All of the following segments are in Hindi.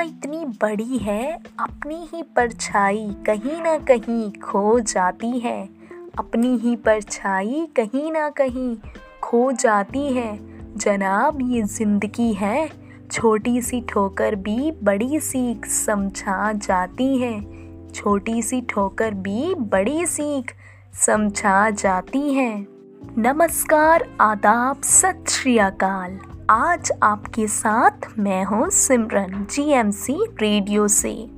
दुनिया इतनी बड़ी है, अपनी ही परछाई कहीं ना कहीं खो जाती है। अपनी ही परछाई कहीं ना कहीं खो जाती है। जनाब, ये ज़िंदगी है। छोटी सी ठोकर भी बड़ी सीख समझा जाती है। छोटी सी ठोकर भी बड़ी सीख समझा जाती है। नमस्कार, आदाब, सत श्री अकाल। आज आपके साथ मैं हूँ सिमरन जीएमसी रेडियो से।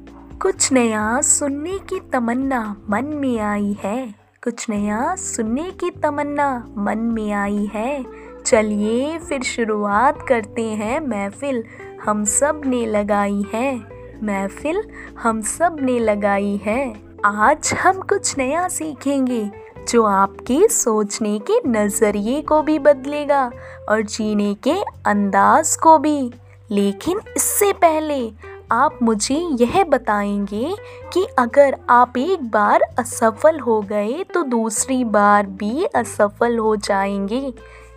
कुछ नया सुनने की तमन्ना मन में आई है। कुछ नया सुनने की तमन्ना मन में आई है। चलिए फिर शुरुआत करते हैं। महफिल हम सबने लगाई है। महफिल हम सबने लगाई है। आज हम कुछ नया सीखेंगे। जो आपके सोचने के नज़रिए को भी बदलेगा और जीने के अंदाज को भी। लेकिन इससे पहले आप मुझे यह बताएँगे कि अगर आप एक बार असफल हो गए तो दूसरी बार भी असफल हो जाएँगे।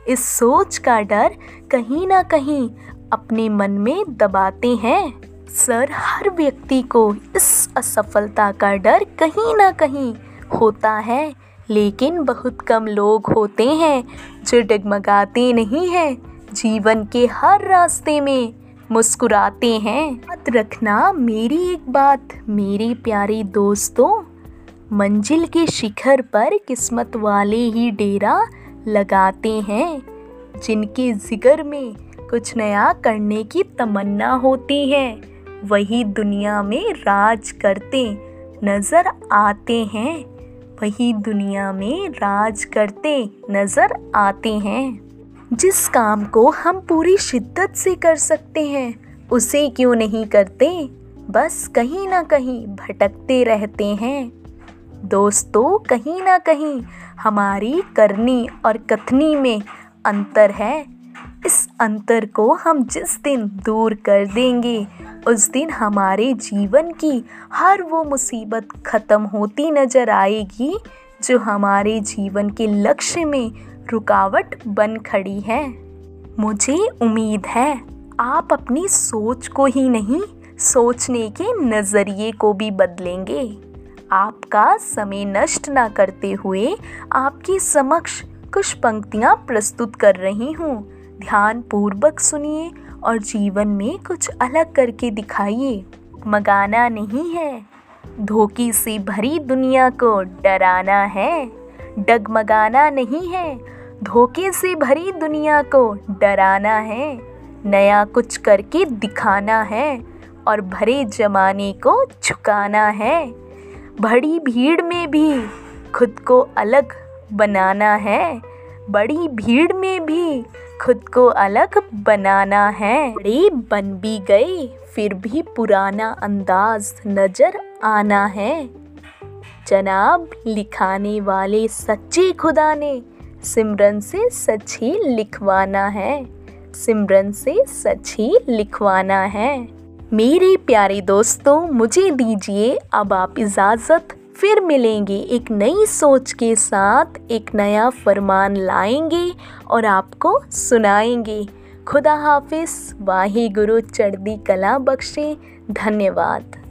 इस सोच का डर कहीं ना कहीं अपने मन में दबाते हैं। सर, हर व्यक्ति को इस असफलता का डर कहीं ना कहीं होता है। लेकिन बहुत कम लोग होते हैं जो डगमगाते नहीं हैं। जीवन के हर रास्ते में मुस्कुराते हैं। याद रखना मेरी एक बात, मेरे प्यारे दोस्तों, मंजिल के शिखर पर किस्मत वाले ही डेरा लगाते हैं, जिनके जिगर में कुछ नया करने की तमन्ना होती है। वही दुनिया में राज करते नज़र आते हैं। वही दुनिया में राज करते नज़र आते हैं। जिस काम को हम पूरी शिद्दत से कर सकते हैं, उसे क्यों नहीं करते? बस कहीं ना कहीं भटकते रहते हैं। दोस्तों, कहीं ना कहीं हमारी करनी और कथनी में अंतर है। इस अंतर को हम जिस दिन दूर कर देंगे उस दिन हमारे जीवन की हर वो मुसीबत ख़त्म होती नज़र आएगी, जो हमारे जीवन के लक्ष्य में रुकावट बन खड़ी है। मुझे उम्मीद है, आप अपनी सोच को ही नहीं, सोचने के नज़रिए को भी बदलेंगे। आपका समय नष्ट ना करते हुए आपके समक्ष कुछ पंक्तियाँ प्रस्तुत कर रही हूँ। ध्यान पूर्वक सुनिए और जीवन में कुछ अलग करके दिखाइए। मगाना नहीं है। धोखे से भरी दुनिया को डराना है। डगमगाना नहीं है। धोखे से भरी दुनिया को डराना है। नया कुछ करके दिखाना है और भरे जमाने को झुकाना है। बड़ी भीड़ में भी खुद को अलग बनाना है। बड़ी भीड़ में भी खुद को अलग बनाना है। बड़े बन भी गए फिर भी पुराना अंदाज नज़र आना है। जनाब, लिखाने वाले सच्चे खुदा ने सिमरन से सच ही लिखवाना है। सिमरन से सच ही लिखवाना है। मेरे प्यारे दोस्तों, मुझे दीजिए अब आप इजाज़त। फिर मिलेंगे एक नई सोच के साथ, एक नया फरमान लाएँगे और आपको सुनाएँगे। खुदा हाफिज वाहे गुरु चढ़दी कला बख्शे। धन्यवाद।